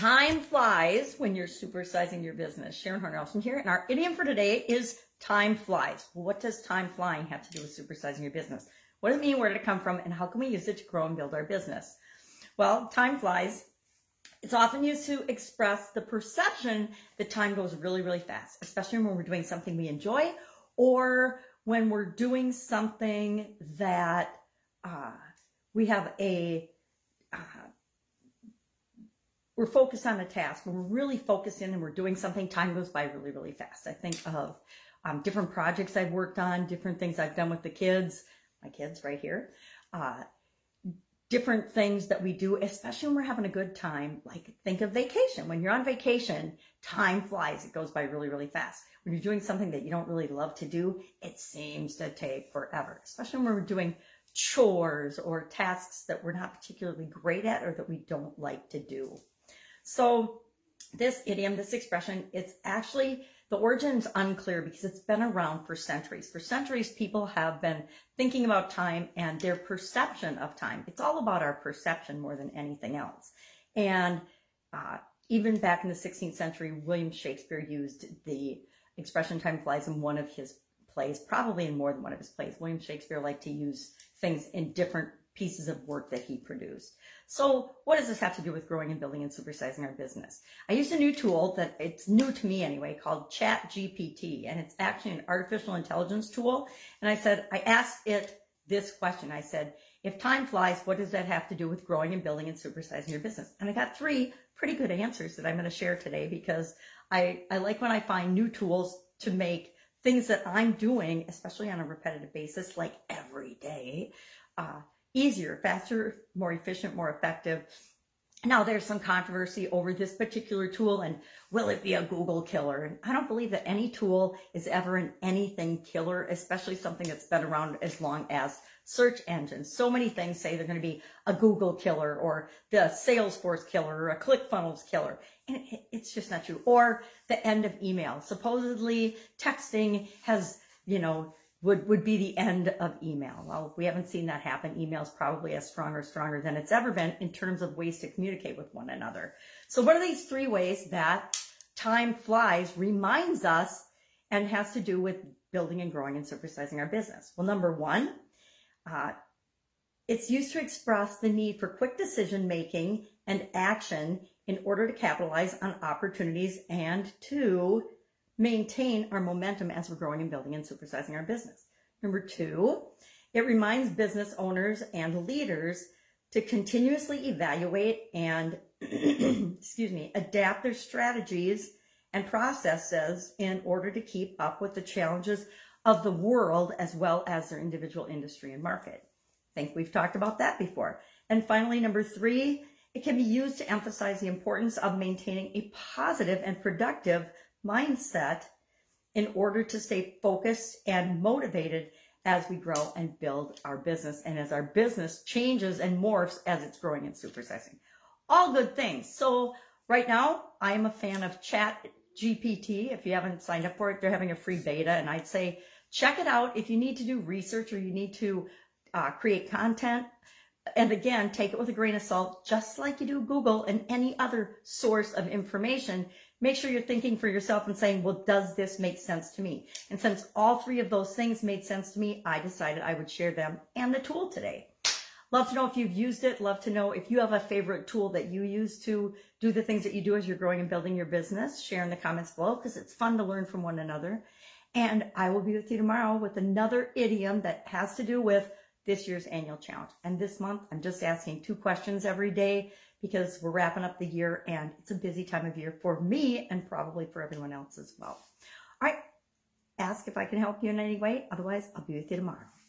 Time flies when you're supersizing your business. Sharon Horner Nelson here, and our idiom for today is time flies. What does time flying have to do with supersizing your business? What does it mean? Where did it come from? And how can we use it to grow and build our business? Well, time flies. It's often used to express the perception that time goes really, really fast, especially when we're doing something we enjoy or when we're doing something that uh, we have a uh, we're focused on a task, when we're really focused in and we're doing something, time goes by really, really fast. I think of um, different projects I've worked on, different things I've done with the kids, my kids right here, uh, different things that we do, especially when we're having a good time. Like think of vacation. When you're on vacation, time flies. It goes by really, really fast. When you're doing something that you don't really love to do, it seems to take forever, especially when we're doing chores or tasks that we're not particularly great at or that we don't like to do. So this idiom, this expression, it's actually, the origin is unclear because it's been around for centuries. For centuries, people have been thinking about time and their perception of time. It's all about our perception more than anything else. And uh, even back in the 16th century, William Shakespeare used the expression time flies in one of his plays, probably in more than one of his plays. William Shakespeare liked to use things in different pieces of work that he produced. So what does this have to do with growing and building and supersizing our business? I used a new tool that it's new to me anyway called Chat GPT and it's actually an artificial intelligence tool. And I said, I asked it this question. I said, if time flies, what does that have to do with growing and building and supersizing your business? And I got three pretty good answers that I'm going to share today because I, I like when I find new tools to make things that I'm doing, especially on a repetitive basis, like every day, uh, easier, faster, more efficient, more effective. Now there's some controversy over this particular tool and will it be a Google killer? And I don't believe that any tool is ever an anything killer, especially something that's been around as long as search engines. So many things say they're going to be a Google killer or the Salesforce killer or a ClickFunnels killer. And it's just not true. Or the end of email. Supposedly texting has, you know, would, would be the end of email. Well, we haven't seen that happen. Email is probably as strong or stronger than it's ever been in terms of ways to communicate with one another. So what are these three ways that time flies reminds us and has to do with building and growing and supersizing our business? Well, number one, uh, it's used to express the need for quick decision making and action in order to capitalize on opportunities and to maintain our momentum as we're growing and building and supersizing our business. Number two, it reminds business owners and leaders to continuously evaluate and, excuse me, adapt their strategies and processes in order to keep up with the challenges of the world as well as their individual industry and market. I think we've talked about that before. And finally, number three, it can be used to emphasize the importance of maintaining a positive and productive mindset in order to stay focused and motivated as we grow and build our business and as our business changes and morphs as it's growing and supersizing. All good things. So right now, I am a fan of Chat GPT. If you haven't signed up for it, they're having a free beta and I'd say check it out if you need to do research or you need to uh, create content. And again, take it with a grain of salt, just like you do Google and any other source of information make sure you're thinking for yourself and saying, well, does this make sense to me? And since all three of those things made sense to me, I decided I would share them and the tool today. Love to know if you've used it. Love to know if you have a favorite tool that you use to do the things that you do as you're growing and building your business. Share in the comments below because it's fun to learn from one another. And I will be with you tomorrow with another idiom that has to do with this year's annual challenge. And this month, I'm just asking two questions every day because we're wrapping up the year and it's a busy time of year for me and probably for everyone else as well. All right. Ask if I can help you in any way. Otherwise, I'll be with you tomorrow.